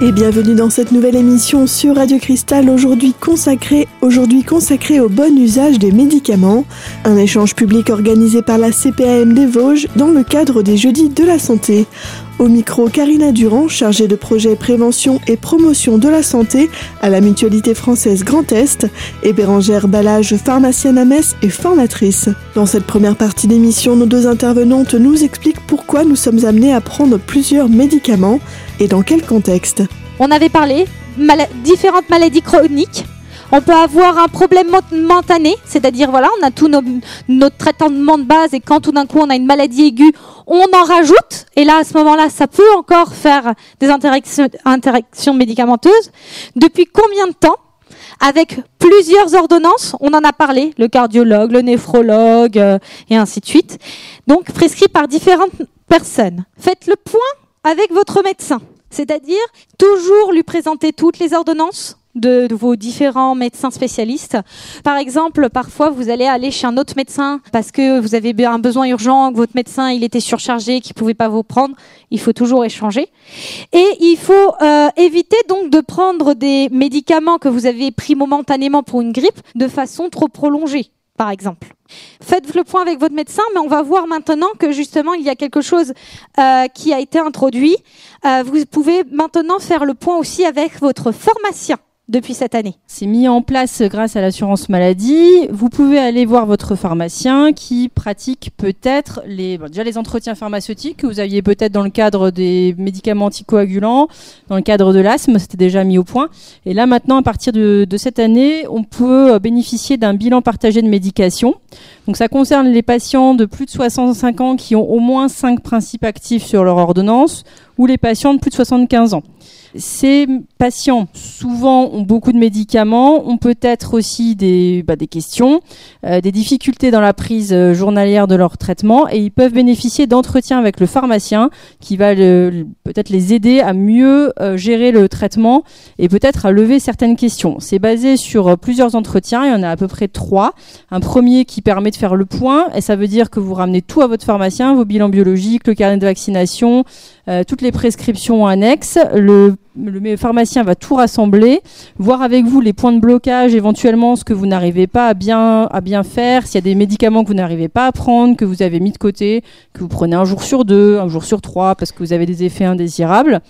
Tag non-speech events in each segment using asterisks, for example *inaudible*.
Et bienvenue dans cette nouvelle émission sur Radio Cristal, aujourd'hui consacrée, aujourd'hui consacrée au bon usage des médicaments. Un échange public organisé par la CPAM des Vosges dans le cadre des Jeudis de la Santé. Au micro, Karina Durand, chargée de projet prévention et promotion de la santé à la Mutualité française Grand Est, et Bérangère Ballage, pharmacienne à Metz et formatrice. Dans cette première partie d'émission, nos deux intervenantes nous expliquent pourquoi nous sommes amenés à prendre plusieurs médicaments et dans quel contexte. On avait parlé différentes maladies chroniques on peut avoir un problème momentané, c'est-à-dire voilà, on a tout notre traitement de base et quand tout d'un coup on a une maladie aiguë, on en rajoute. Et là, à ce moment-là, ça peut encore faire des interactions, interactions médicamenteuses. Depuis combien de temps avec plusieurs ordonnances, on en a parlé, le cardiologue, le néphrologue euh, et ainsi de suite. Donc prescrit par différentes personnes. Faites le point avec votre médecin, c'est-à-dire toujours lui présenter toutes les ordonnances, de, vos différents médecins spécialistes. Par exemple, parfois vous allez aller chez un autre médecin parce que vous avez un besoin urgent, que votre médecin il était surchargé, qu'il pouvait pas vous prendre. Il faut toujours échanger. Et il faut euh, éviter donc de prendre des médicaments que vous avez pris momentanément pour une grippe de façon trop prolongée par exemple. Faites le point avec votre médecin, mais on va voir maintenant que justement il y a quelque chose euh, qui a été introduit. Euh, vous pouvez maintenant faire le point aussi avec votre pharmacien depuis cette année C'est mis en place grâce à l'assurance maladie. Vous pouvez aller voir votre pharmacien qui pratique peut-être les, déjà les entretiens pharmaceutiques que vous aviez peut-être dans le cadre des médicaments anticoagulants, dans le cadre de l'asthme, c'était déjà mis au point. Et là maintenant, à partir de, de cette année, on peut bénéficier d'un bilan partagé de médication. Donc ça concerne les patients de plus de 65 ans qui ont au moins 5 principes actifs sur leur ordonnance ou les patients de plus de 75 ans. Ces patients, souvent, ont beaucoup de médicaments, ont peut-être aussi des, bah, questions, euh, des difficultés dans la prise euh, journalière de leur traitement et ils peuvent bénéficier d'entretiens avec le pharmacien qui va peut-être les aider à mieux euh, gérer le traitement et peut-être à lever certaines questions. C'est basé sur plusieurs entretiens, il y en a à peu près trois. Un premier qui permet de faire le point et ça veut dire que vous ramenez tout à votre pharmacien, vos bilans biologiques, le carnet de vaccination, toutes les prescriptions annexes. Le, le, pharmacien va tout rassembler, voir avec vous les points de blocage, éventuellement ce que vous n'arrivez pas à bien, à bien faire, s'il y a des médicaments que vous n'arrivez pas à prendre, que vous avez mis de côté, que vous prenez un jour sur deux, un jour sur trois parce que vous avez des effets indésirables.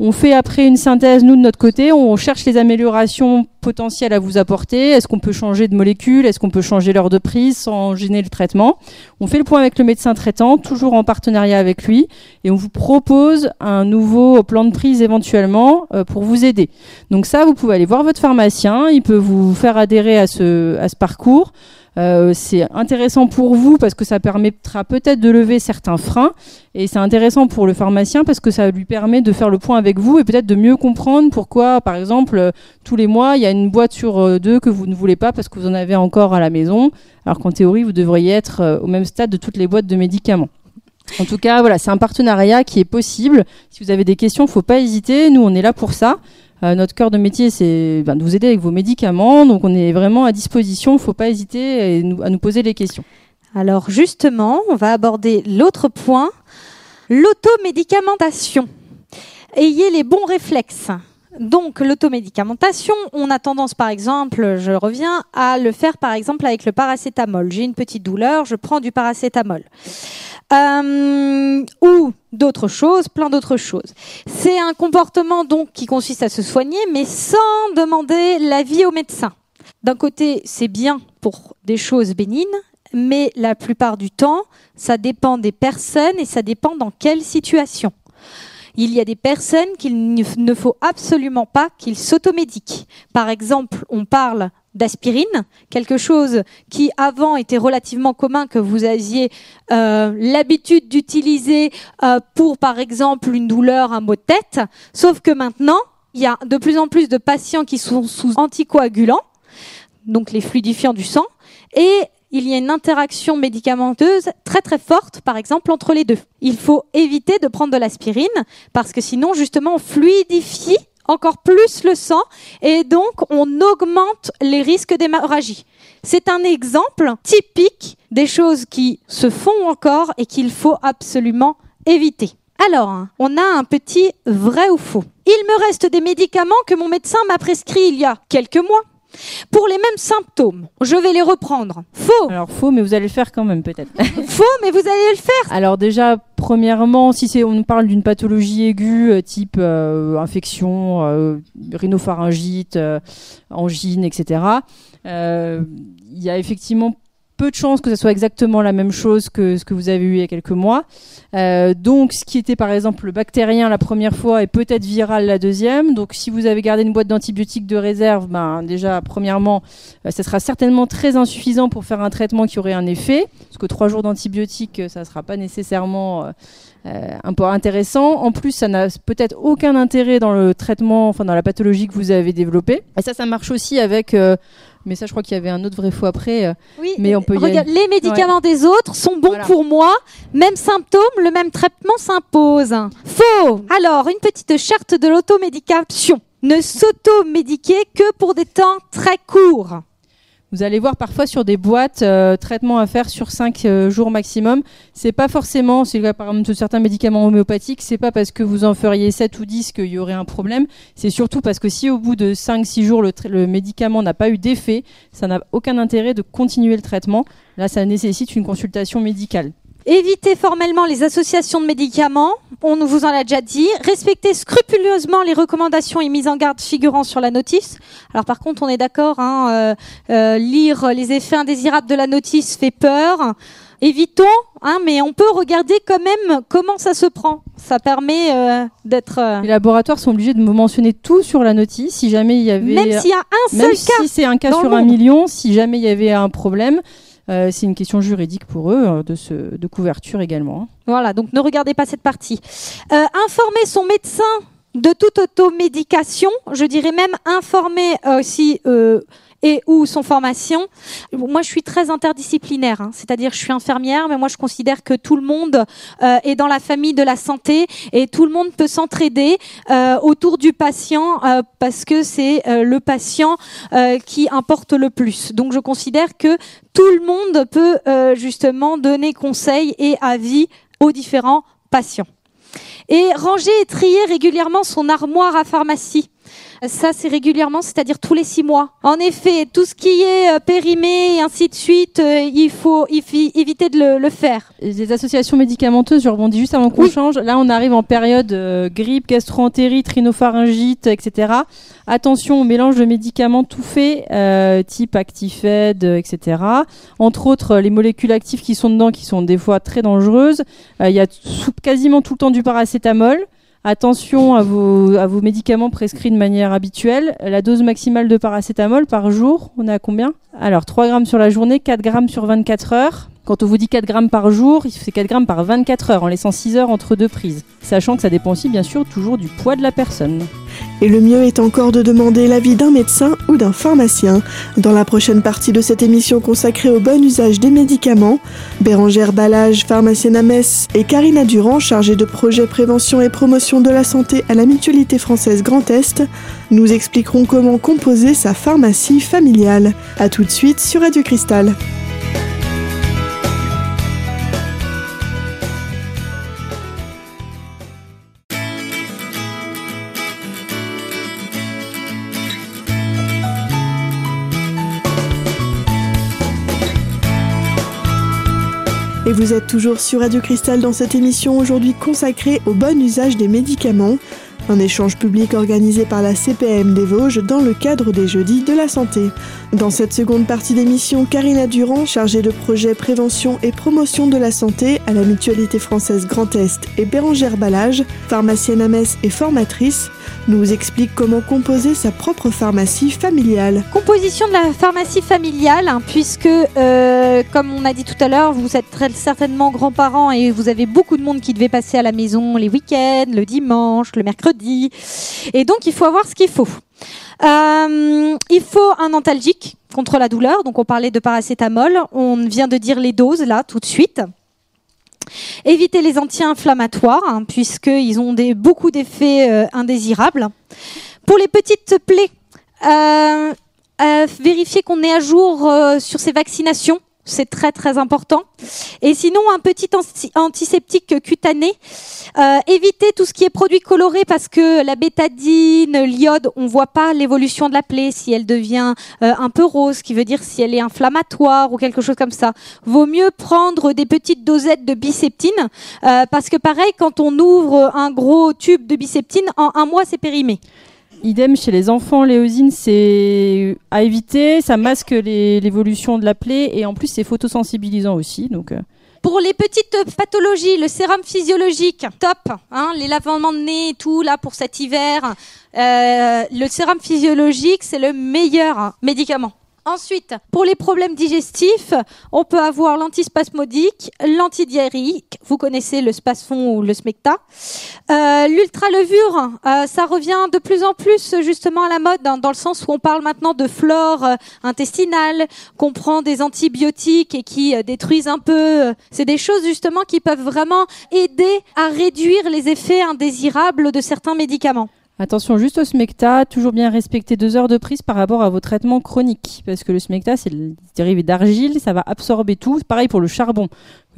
On fait après une synthèse, nous, de notre côté, on cherche les améliorations potentielles à vous apporter. Est-ce qu'on peut changer de molécule? Est-ce qu'on peut changer l'heure de prise sans gêner le traitement? On fait le point avec le médecin traitant, toujours en partenariat avec lui, et on vous propose un nouveau plan de prise éventuellement euh, pour vous aider. Donc ça, vous pouvez aller voir votre pharmacien, il peut vous faire adhérer à ce, à ce parcours. Euh, c'est intéressant pour vous parce que ça permettra peut-être de lever certains freins et c'est intéressant pour le pharmacien parce que ça lui permet de faire le point avec vous et peut-être de mieux comprendre pourquoi, par exemple, euh, tous les mois, il y a une boîte sur euh, deux que vous ne voulez pas parce que vous en avez encore à la maison, alors qu'en théorie, vous devriez être au même stade de toutes les boîtes de médicaments. En tout cas, voilà, c'est un partenariat qui est possible. Si vous avez des questions, faut pas hésiter. Nous, on est là pour ça. Euh, notre cœur de métier, c'est ben, de vous aider avec vos médicaments. Donc, on est vraiment à disposition. Il ne faut pas hésiter à nous poser les questions. Alors, justement, on va aborder l'autre point, l'automédicamentation. Ayez les bons réflexes. Donc l'automédicamentation, on a tendance par exemple, je reviens, à le faire par exemple avec le paracétamol. J'ai une petite douleur, je prends du paracétamol. Euh, d'autres choses, plein d'autres choses. C'est un comportement donc qui consiste à se soigner, mais sans demander l'avis au médecin. D'un côté, c'est bien pour des choses bénignes, mais la plupart du temps, ça dépend des personnes et ça dépend dans quelle situation. Il y a des personnes qu'il ne faut absolument pas qu'ils s'automédiquent. Par exemple, on parle d'aspirine, quelque chose qui avant était relativement commun que vous aviez euh, l'habitude d'utiliser euh, pour par exemple une douleur, un mot de tête, sauf que maintenant il y a de plus en plus de patients qui sont sous anticoagulants, donc les fluidifiants du sang, et il y a une interaction médicamenteuse très très forte, par exemple, entre les deux. Il faut éviter de prendre de l'aspirine parce que sinon, justement, on fluidifie encore plus le sang et donc on augmente les risques d'hémorragie. C'est un exemple typique des choses qui se font encore et qu'il faut absolument éviter. Alors, on a un petit vrai ou faux. Il me reste des médicaments que mon médecin m'a prescrits il y a quelques mois. Pour les mêmes symptômes, je vais les reprendre. Faux. Alors faux, mais vous allez le faire quand même peut-être. *laughs* Faux, mais vous allez le faire. Alors déjà, premièrement, si c'est, on parle d'une pathologie aiguë euh, type euh, infection, euh, rhinopharyngite, angine, etc. Il y a effectivement peu de chances que ce soit exactement la même chose que ce que vous avez eu il y a quelques mois. Euh, donc, ce qui était par exemple bactérien la première fois est peut-être viral la deuxième. Donc, si vous avez gardé une boîte d'antibiotiques de réserve, ben déjà, premièrement, euh, ça sera certainement très insuffisant pour faire un traitement qui aurait un effet, parce que trois jours d'antibiotiques, ça ne sera pas nécessairement euh, un peu intéressant. En plus, ça n'a peut-être aucun intérêt dans le traitement, enfin dans la pathologie que vous avez développée. Et ça, ça marche aussi avec. Mais ça, je crois qu'il y avait un autre vrai faux après. euh, Oui, Mais on peut y regarde, les médicaments des autres sont bons Voilà. pour moi. Même symptôme, le même traitement s'impose. Faux. Alors, une petite charte de l'automédication. Ne s'automédiquer que pour des temps très courts. Vous allez voir parfois sur des boîtes euh, traitements à faire sur 5 jours maximum. C'est pas forcément, c'est le cas par exemple de certains médicaments homéopathiques, c'est pas parce que vous en feriez 7 ou 10 qu'il y aurait un problème. C'est surtout parce que si au bout de 5-6 jours le, le médicament n'a pas eu d'effet, ça n'a aucun intérêt de continuer le traitement. Là, ça nécessite une consultation médicale. Évitez formellement les associations de médicaments, on vous en a déjà dit. Respectez scrupuleusement les recommandations et mises en garde figurant sur la notice. Alors par contre, on est d'accord, hein, euh, euh, lire les effets indésirables de la notice fait peur. Évitons, hein, mais on peut regarder quand même comment ça se prend. Ça permet euh, d'être... Les laboratoires sont obligés de me mentionner tout sur la notice. Si jamais il y avait même s'il y a un Même seul cas. si c'est un cas sur un million, si jamais il y avait un problème, euh, c'est une question juridique pour eux euh, de, ce, de couverture également. hein. Voilà, donc ne regardez pas cette partie. Euh, informer son médecin de toute automédication, je dirais même informer aussi et ou son pharmacien. Moi, je suis très interdisciplinaire, hein, c'est-à-dire je suis infirmière, mais moi je considère que tout le monde euh, est dans la famille de la santé et tout le monde peut s'entraider euh, autour du patient euh, parce que c'est le patient qui importe le plus. Donc je considère que tout le monde peut justement donner conseil et avis aux différents patients. Et ranger et trier régulièrement son armoire à pharmacie. Ça, c'est régulièrement, c'est-à-dire tous les six mois. En effet, tout ce qui est euh, périmé et ainsi de suite, euh, il faut éviter de le, le faire. Les associations médicamenteuses, je rebondis juste avant qu'on Oui. change. Là, on arrive en période euh, grippe, gastroentérite, rhinopharyngite, etc. Attention au mélange de médicaments tout faits, euh, type Actifed, etc. Entre autres, les molécules actives qui sont dedans, qui sont des fois très dangereuses. Euh, Il y a quasiment tout le temps du paracétamol. Attention à vos, médicaments prescrits de manière habituelle. La dose maximale de paracétamol par jour, on est à combien? Alors, 3 grammes sur la journée, 4 grammes sur 24 heures. Quand on vous dit 4 grammes par jour, fait 4 grammes par 24 heures, en laissant 6 heures entre deux prises. Sachant que ça dépend aussi, bien sûr, toujours du poids de la personne. Et le mieux est encore de demander l'avis d'un médecin ou d'un pharmacien. Dans la prochaine partie de cette émission consacrée au bon usage des médicaments, Bérangère Ballage, pharmacienne à Metz, et Karina Durand, chargée de projet prévention et promotion de la santé à la Mutualité française Grand Est, nous expliqueront comment composer sa pharmacie familiale. A tout de suite sur Radio Cristal. Et vous êtes toujours sur Radio Cristal dans cette émission aujourd'hui consacrée au bon usage des médicaments, un échange public organisé par la CPM des Vosges dans le cadre des Jeudis de la Santé. Dans cette seconde partie d'émission, Karina Durand, chargée de projet prévention et promotion de la santé à la Mutualité française Grand Est, et Bérangère Ballage, pharmacienne à Metz et formatrice, nous explique comment composer sa propre pharmacie familiale. Composition de la pharmacie familiale, hein, puisque, euh, comme on a dit tout à l'heure, vous êtes très certainement grands-parents et vous avez beaucoup de monde qui devait passer à la maison les week-ends, le dimanche, le mercredi. Et donc, il faut avoir ce qu'il faut. Euh, il faut un antalgique contre la douleur. Donc, on parlait de paracétamol. On vient de dire les doses, là, tout de suite. Éviter les anti-inflammatoires, hein, puisqu'ils ont beaucoup d'effets euh, indésirables. Pour les petites plaies, euh, vérifier qu'on est à jour sur ces vaccinations, c'est très très important. Et sinon, un petit antiseptique cutané. Euh, évitez tout ce qui est produit coloré parce que la bétadine, l'iode, on voit pas l'évolution de la plaie si elle devient euh, un peu rose, qui veut dire si elle est inflammatoire ou quelque chose comme ça. Vaut mieux prendre des petites dosettes de biceptine euh, parce que pareil, quand on ouvre un gros tube de biceptine, en un mois, c'est périmé. Idem chez les enfants, l'éosine, c'est à éviter, ça masque l'évolution de la plaie et en plus c'est photosensibilisant aussi. Donc, euh. Pour les petites pathologies, le sérum physiologique, top. Hein, les lavements de nez et tout, là, pour cet hiver. Euh, le sérum physiologique, c'est le meilleur médicament. Ensuite, pour les problèmes digestifs, on peut avoir l'antispasmodique, l'antidiarrhéique, vous connaissez le spasfon ou le smecta. Euh, L'ultralevure, euh, ça revient de plus en plus justement à la mode, dans, le sens où on parle maintenant de flore euh, intestinale, qu'on prend des antibiotiques et qui détruisent un peu. C'est des choses justement qui peuvent vraiment aider à réduire les effets indésirables de certains médicaments. Attention juste au smecta, toujours bien respecter deux heures de prise par rapport à vos traitements chroniques, parce que le smecta c'est dérivé d'argile, ça va absorber tout. Pareil pour le charbon.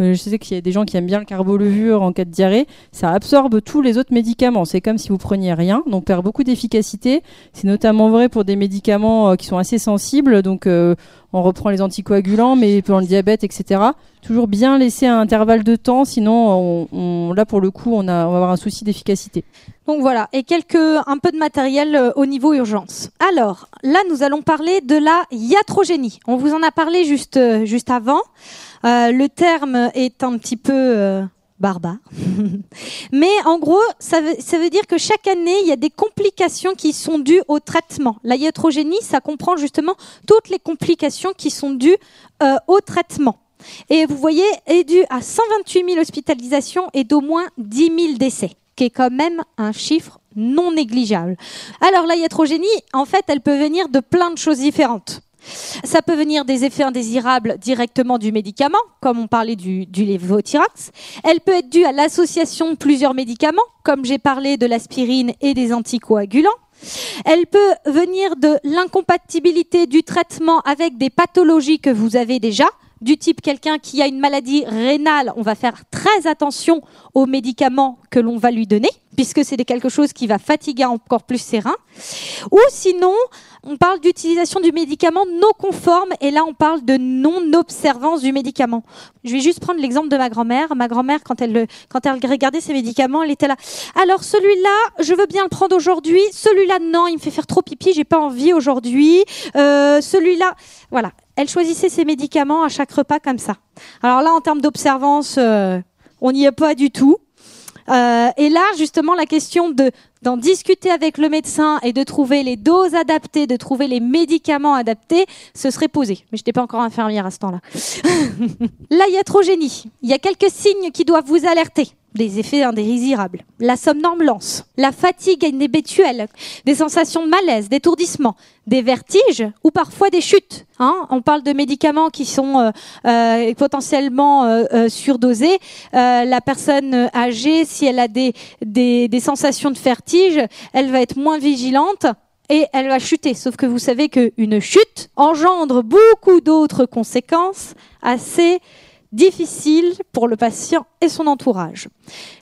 Euh, je sais qu'il y a des gens qui aiment bien le carbolevure en cas de diarrhée, ça absorbe tous les autres médicaments. C'est comme si vous preniez rien, donc perd beaucoup d'efficacité. C'est notamment vrai pour des médicaments euh, qui sont assez sensibles, donc euh, on reprend les anticoagulants, mais pour le diabète, etc. Toujours bien laisser un intervalle de temps, sinon on, là pour le coup on, a, on va avoir un souci d'efficacité. Donc voilà, et quelques un peu de matériel au niveau urgence. Alors là, nous allons parler de la iatrogénie. On vous en a parlé juste euh, avant. Euh, le terme est un petit peu barbare, *laughs* mais en gros, ça veut, dire que chaque année, il y a des complications qui sont dues au traitement. La iatrogénie, ça comprend justement toutes les complications qui sont dues au traitement. Et vous voyez, est dû à 128 000 hospitalisations et d'au moins 10 000 décès qui est quand même un chiffre non négligeable. Alors la iatrogénie, en fait, elle peut venir de plein de choses différentes. Ça peut venir des effets indésirables directement du médicament, comme on parlait du, du. Elle peut être due à l'association de plusieurs médicaments, comme j'ai parlé de l'aspirine et des anticoagulants. Elle peut venir de l'incompatibilité du traitement avec des pathologies que vous avez déjà, du type quelqu'un qui a une maladie rénale, on va faire très attention aux médicaments que l'on va lui donner, puisque c'est quelque chose qui va fatiguer encore plus ses reins. Ou sinon, on parle d'utilisation du médicament non conforme, et là on parle de non-observance du médicament. Je vais juste prendre l'exemple de ma grand-mère. Ma grand-mère, quand elle, regardait ses médicaments, elle était là. Alors celui-là, je veux bien le prendre aujourd'hui. Celui-là, non, il me fait faire trop pipi, j'ai pas envie aujourd'hui. Euh, celui-là, voilà elle choisissait ses médicaments à chaque repas comme ça. Alors là, en termes d'observance, euh, on n'y est pas du tout. Euh, et là, justement, la question de d'en discuter avec le médecin et de trouver les doses adaptées, de trouver les médicaments adaptés, ce serait posé. Mais je n'étais pas encore infirmière à ce temps-là. *laughs* la iatrogénie. Il y a quelques signes qui doivent vous alerter des effets indésirables, la somnambulance, la fatigue inhabituelle, des sensations de malaise, d'étourdissement, des vertiges ou parfois des chutes. Hein. On parle de médicaments qui sont euh, euh, potentiellement euh, surdosés. la personne âgée, si elle a des, des, des sensations de vertige, elle va être moins vigilante et elle va chuter. Sauf que vous savez qu'une chute engendre beaucoup d'autres conséquences assez difficile pour le patient et son entourage.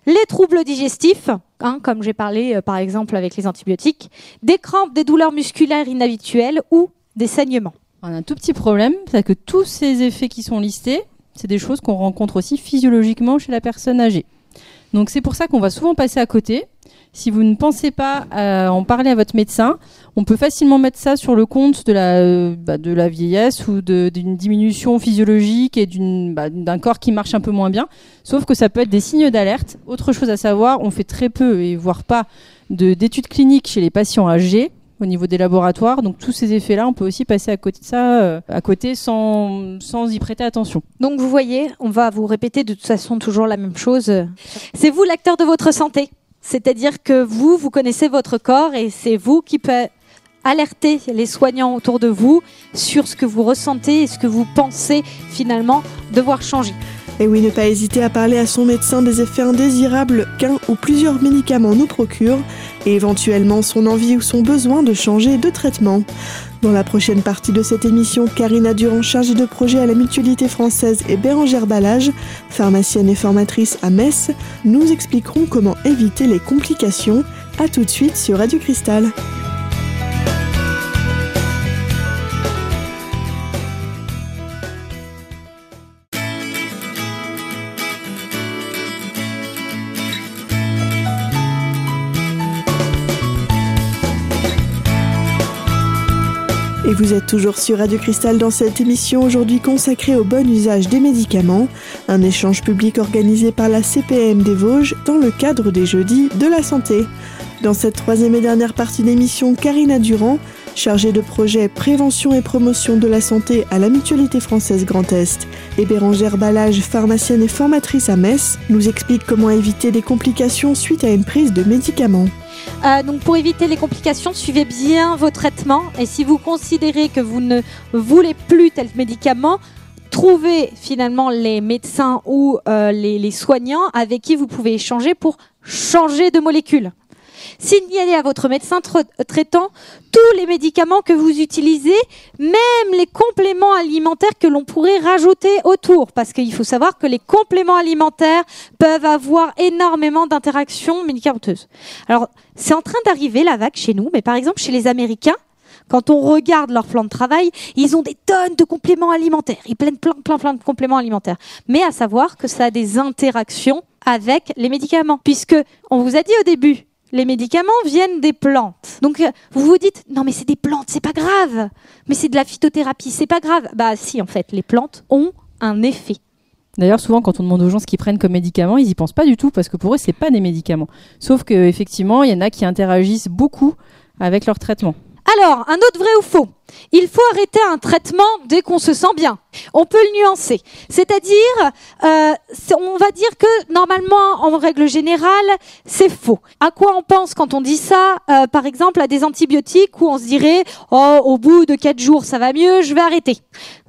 Les troubles digestifs, hein, comme j'ai parlé euh, par exemple avec les antibiotiques, des crampes, des douleurs musculaires inhabituelles ou des saignements. On a un tout petit problème, c'est que tous ces effets qui sont listés, c'est des choses qu'on rencontre aussi physiologiquement chez la personne âgée. Donc c'est pour ça qu'on va souvent passer à côté. Si vous ne pensez pas à en parler à votre médecin, on peut facilement mettre ça sur le compte de la, euh, bah, de la vieillesse ou d'une diminution physiologique et bah, d'un corps qui marche un peu moins bien. Sauf que ça peut être des signes d'alerte. Autre chose à savoir, on fait très peu et voire pas d'études cliniques chez les patients âgés au niveau des laboratoires. Donc tous ces effets-là, on peut aussi passer à côté de ça, euh, à côté sans, sans y prêter attention. Donc vous voyez, on va vous répéter de toute façon toujours la même chose. C'est vous l'acteur de votre santé. C'est-à-dire que vous, vous connaissez votre corps et c'est vous qui pouvez alerter les soignants autour de vous sur ce que vous ressentez et ce que vous pensez finalement devoir changer. Et oui, ne pas hésiter à parler à son médecin des effets indésirables qu'un ou plusieurs médicaments nous procurent et éventuellement son envie ou son besoin de changer de traitement. Dans la prochaine partie de cette émission, Karina Durand, chargée de projet à la Mutualité française, et Bérangère Ballage, pharmacienne et formatrice à Metz, nous expliqueront comment éviter les complications. A tout de suite sur Radio Cristal. Vous êtes toujours sur Radio Cristal dans cette émission aujourd'hui consacrée au bon usage des médicaments, un échange public organisé par la CPM des Vosges dans le cadre des Jeudis de la Santé. Dans cette troisième et dernière partie d'émission, Karina Durand, chargée de projet prévention et promotion de la santé à la Mutualité française Grand Est, et Bérangère Ballage, pharmacienne et formatrice à Metz, nous explique comment éviter des complications suite à une prise de médicaments. Euh, donc pour éviter les complications, suivez bien vos traitements et si vous considérez que vous ne voulez plus tel médicament, trouvez finalement les médecins ou euh, les, les soignants avec qui vous pouvez échanger pour changer de molécule. Signalez à votre médecin traitant tous les médicaments que vous utilisez, même les compléments alimentaires que l'on pourrait rajouter autour, parce qu'il faut savoir que les compléments alimentaires peuvent avoir énormément d'interactions médicamenteuses. Alors, c'est en train d'arriver la vague chez nous, mais par exemple chez les Américains, quand on regarde leur plan de travail, ils ont des tonnes de compléments alimentaires. Ils prennent plein, plein, plein de compléments alimentaires. Mais à savoir que ça a des interactions avec les médicaments. Puisque, on vous a dit au début, les médicaments viennent des plantes. Donc euh, vous vous dites non mais c'est des plantes, c'est pas grave. Mais c'est de la phytothérapie, c'est pas grave. Bah si en fait, les plantes ont un effet. D'ailleurs, souvent, quand on demande aux gens ce qu'ils prennent comme médicaments, ils y pensent pas du tout parce que pour eux, c'est pas des médicaments. Sauf qu'effectivement, il y en a qui interagissent beaucoup avec leur traitement. Alors, un autre vrai ou faux? Il faut arrêter un traitement dès qu'on se sent bien. On peut le nuancer. C'est-à-dire, euh, on va dire que normalement, en règle générale, c'est faux. À quoi on pense quand on dit ça? Euh, Par exemple, à des antibiotiques où on se dirait, oh, au bout de quatre jours, ça va mieux, je vais arrêter.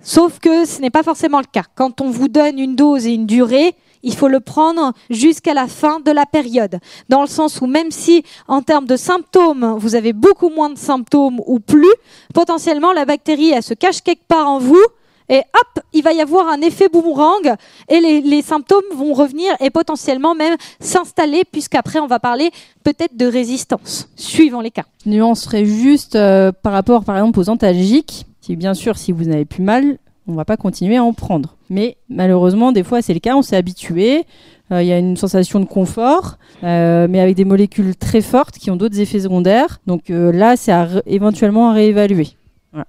Sauf que ce n'est pas forcément le cas. Quand on vous donne une dose et une durée, il faut le prendre jusqu'à la fin de la période. Dans le sens où même si en termes de symptômes, vous avez beaucoup moins de symptômes ou plus, potentiellement la bactérie, elle se cache quelque part en vous. Et hop, il va y avoir un effet boomerang et les, symptômes vont revenir et potentiellement même s'installer puisqu'après on va parler peut-être de résistance, suivant les cas. Nuance serait juste euh, par rapport par exemple aux antalgiques. Si bien sûr si vous n'avez plus mal, on va pas continuer à en prendre. Mais malheureusement, des fois, c'est le cas, on s'est habitué. Euh, il y a une sensation de confort, euh, mais avec des molécules très fortes qui ont d'autres effets secondaires. Donc euh, là, c'est éventuellement à réévaluer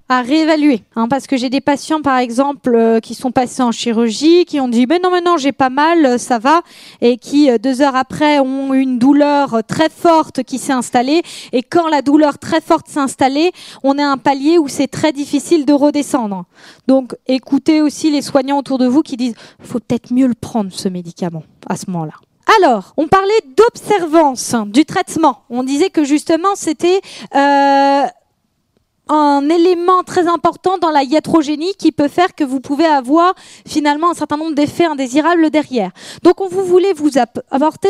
à réévaluer. Hein, parce que j'ai des patients, par exemple, euh, qui sont passés en chirurgie, qui ont dit mais non, mais non, j'ai pas mal, euh, ça va, et qui euh, deux heures après ont une douleur très forte qui s'est installée. Et quand la douleur très forte s'est installée, on est à un palier où c'est très difficile de redescendre. Donc, écoutez aussi les soignants autour de vous qui disent faut peut-être mieux le prendre ce médicament à ce moment-là. Alors, on parlait d'observance du traitement. On disait que justement, c'était euh, un élément très important dans la iatrogénie qui peut faire que vous pouvez avoir finalement un certain nombre d'effets indésirables derrière. Donc on vous voulait vous apporter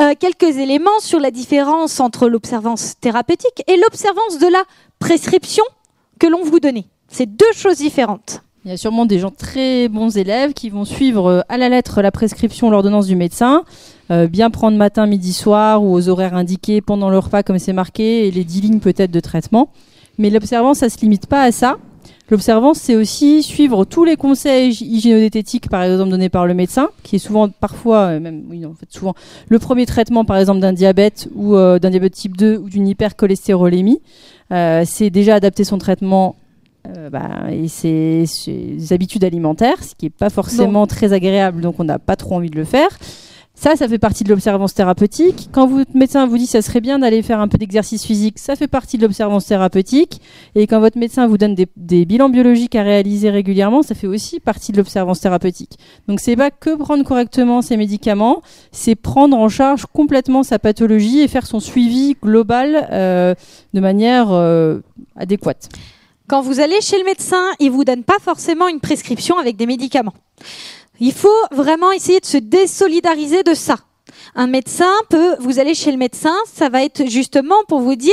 euh, quelques éléments sur la différence entre l'observance thérapeutique et l'observance de la prescription que l'on vous donnait. C'est deux choses différentes. Il y a sûrement des gens très bons élèves qui vont suivre euh, à la lettre la prescription, l'ordonnance du médecin, euh, bien prendre matin, midi, soir ou aux horaires indiqués pendant le repas comme c'est marqué et les dix lignes peut-être de traitement. Mais l'observance, ça se limite pas à ça. L'observance, c'est aussi suivre tous les conseils hygiénodététiques, par exemple, donnés par le médecin, qui est souvent, parfois, euh, même, oui, en fait, souvent, le premier traitement, par exemple, d'un diabète ou euh, d'un diabète type 2 ou d'une hypercholestérolémie. Euh, c'est déjà adapter son traitement bah, et ses, ses, habitudes alimentaires, ce qui est pas forcément très agréable, donc on n'a pas trop envie de le faire. Ça, ça fait partie de l'observance thérapeutique. Quand votre médecin vous dit ça serait bien d'aller faire un peu d'exercice physique, ça fait partie de l'observance thérapeutique. Et quand votre médecin vous donne des, bilans biologiques à réaliser régulièrement, ça fait aussi partie de l'observance thérapeutique. Donc c'est pas que prendre correctement ses médicaments, c'est prendre en charge complètement sa pathologie et faire son suivi global euh, de manière euh, adéquate. Quand vous allez chez le médecin, il vous donne pas forcément une prescription avec des médicaments. Il faut vraiment essayer de se désolidariser de ça. Un médecin peut, vous allez chez le médecin, ça va être justement pour vous dire,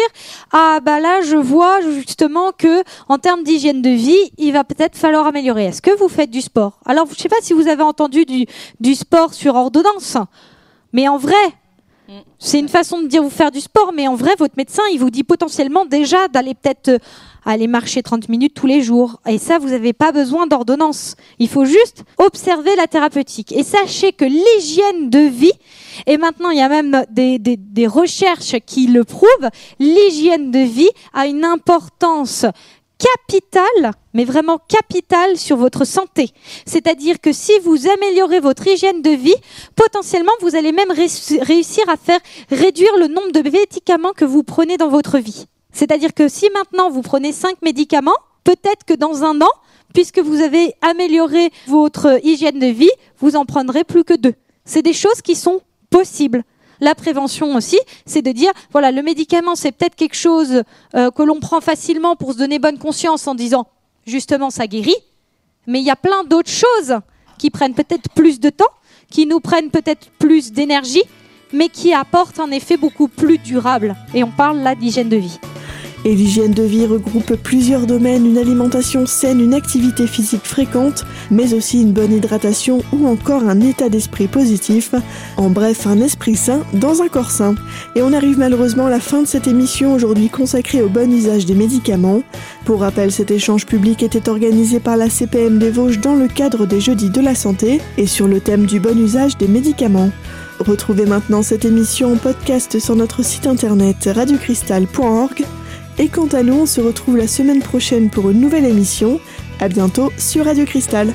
ah bah là je vois justement que en termes d'hygiène de vie, il va peut-être falloir améliorer. Est-ce que vous faites du sport? Alors je sais pas si vous avez entendu du, du sport sur ordonnance, mais en vrai, c'est une façon de dire vous faire du sport, mais en vrai, votre médecin, il vous dit potentiellement déjà d'aller peut-être euh, aller marcher 30 minutes tous les jours. Et ça, vous n'avez pas besoin d'ordonnance. Il faut juste observer la thérapeutique. Et sachez que l'hygiène de vie, et maintenant il y a même des recherches qui le prouvent, l'hygiène de vie a une importance capitale, mais vraiment capitale sur votre santé. C'est-à-dire que si vous améliorez votre hygiène de vie, potentiellement vous allez même réussir à faire réduire le nombre de médicaments que vous prenez dans votre vie. C'est-à-dire que si maintenant vous prenez 5 médicaments, peut-être que dans un an, puisque vous avez amélioré votre hygiène de vie, vous en prendrez plus que deux. C'est des choses qui sont possibles. La prévention aussi, c'est de dire, voilà, le médicament, c'est peut-être quelque chose euh, que l'on prend facilement pour se donner bonne conscience en disant, justement, ça guérit, mais il y a plein d'autres choses qui prennent peut-être plus de temps, qui nous prennent peut-être plus d'énergie, mais qui apportent un effet beaucoup plus durable. Et on parle là d'hygiène de vie. Et l'hygiène de vie regroupe plusieurs domaines, une alimentation saine, une activité physique fréquente, mais aussi une bonne hydratation ou encore un état d'esprit positif. En bref, un esprit sain dans un corps sain. Et on arrive malheureusement à la fin de cette émission aujourd'hui consacrée au bon usage des médicaments. Pour rappel, cet échange public était organisé par la CPM des Vosges dans le cadre des Jeudis de la Santé et sur le thème du bon usage des médicaments. Retrouvez maintenant cette émission en podcast sur notre site internet radiocristal.org et quant à nous, on se retrouve la semaine prochaine pour une nouvelle émission. À bientôt sur Radio Cristal.